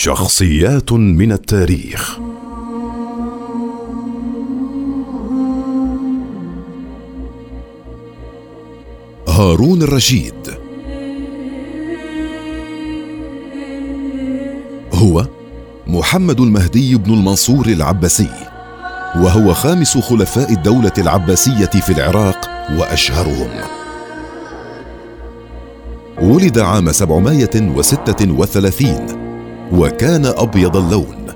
شخصيات من التاريخ. هارون الرشيد. هو محمد المهدي بن المنصور العباسي وهو خامس خلفاء الدولة العباسية في العراق وأشهرهم. ولد عام 736 وكان أبيض اللون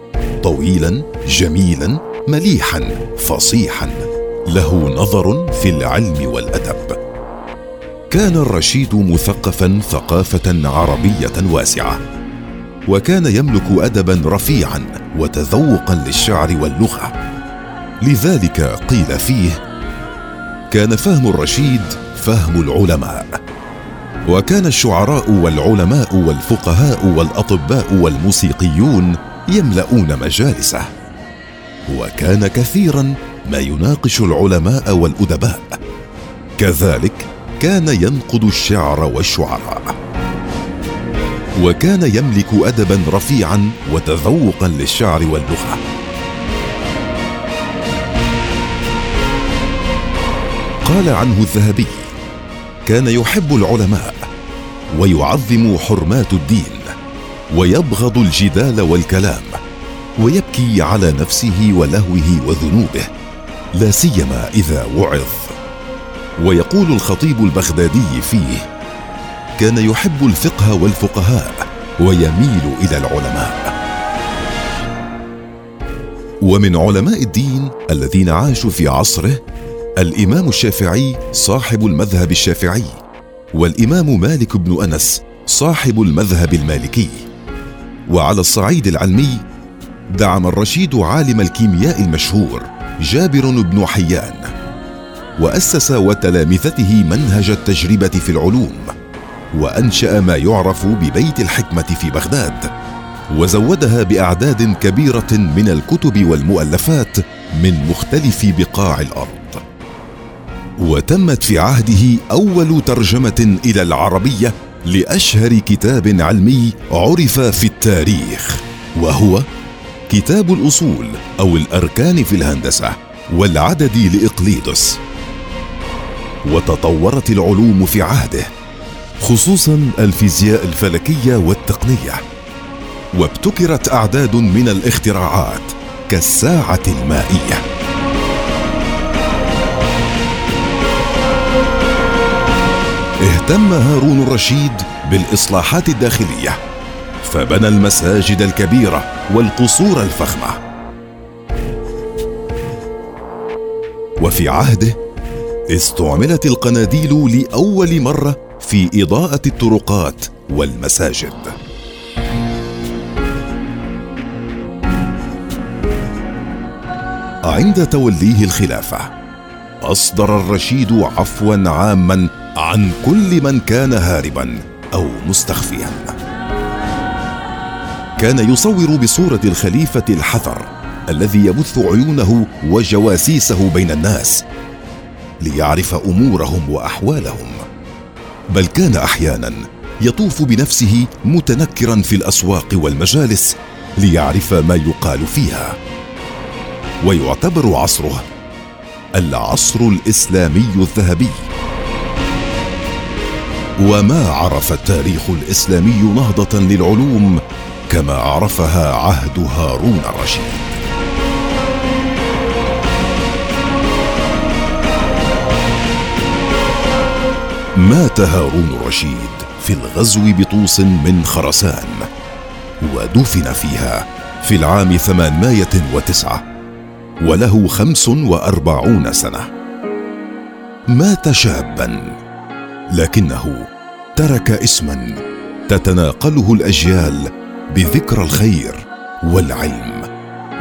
طويلا جميلا مليحا فصيحا له نظر في العلم والأدب. كان الرشيد مثقفا ثقافة عربية واسعة وكان يملك أدبا رفيعا وتذوقا للشعر واللغة. لذلك قيل فيه كان فهم الرشيد فهم العلماء. وكان الشعراء والعلماء والفقهاء والأطباء والموسيقيون يملؤون مجالسه. وكان كثيرا ما يناقش العلماء والأدباء. كذلك كان ينقد الشعر والشعراء. وكان يملك ادبا رفيعا وتذوقا للشعر واللغة. قال عنه الذهبي كان يحب العلماء ويعظم حرمات الدين ويبغض الجدال والكلام ويبكي على نفسه ولهوه وذنوبه لا سيما إذا وعظ. ويقول الخطيب البغدادي فيه كان يحب الفقه والفقهاء ويميل إلى العلماء. ومن علماء الدين الذين عاشوا في عصره الإمام الشافعي صاحب المذهب الشافعي والإمام مالك بن أنس صاحب المذهب المالكي. وعلى الصعيد العلمي دعم الرشيد عالم الكيمياء المشهور جابر بن حيان وأسس وتلامذته منهج التجربة في العلوم وأنشأ ما يعرف ببيت الحكمة في بغداد وزودها بأعداد كبيرة من الكتب والمؤلفات من مختلف بقاع الأرض. وتمت في عهده أول ترجمة إلى العربية لأشهر كتاب علمي عرف في التاريخ وهو كتاب الأصول أو الأركان في الهندسة والعدد لإقليدس. وتطورت العلوم في عهده خصوصا الفيزياء الفلكية والتقنية. وابتكرت أعداد من الاختراعات كالساعة المائية. اهتم هارون الرشيد بالإصلاحات الداخلية فبنى المساجد الكبيرة والقصور الفخمة. وفي عهده استعملت القناديل لأول مرة في إضاءة الطرقات والمساجد. عند توليه الخلافة أصدر الرشيد عفوا عاما عن كل من كان هاربا أو مستخفيا. كان يصور بصورة الخليفة الحذر الذي يبث عيونه وجواسيسه بين الناس ليعرف أمورهم وأحوالهم. بل كان أحيانا يطوف بنفسه متنكرا في الأسواق والمجالس ليعرف ما يقال فيها. ويعتبر عصره العصر الإسلامي الذهبي. وما عرف التاريخ الإسلامي نهضة للعلوم كما عرفها عهد هارون الرشيد. مات هارون الرشيد في الغزو بطوس من خرسان ودفن فيها في العام ثمانمائة وتسعة وله خمس وأربعون سنة. مات شابا لكنه ترك اسما تتناقله الأجيال بذكرى الخير والعلم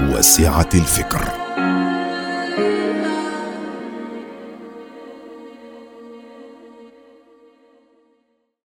وسعة الفكر.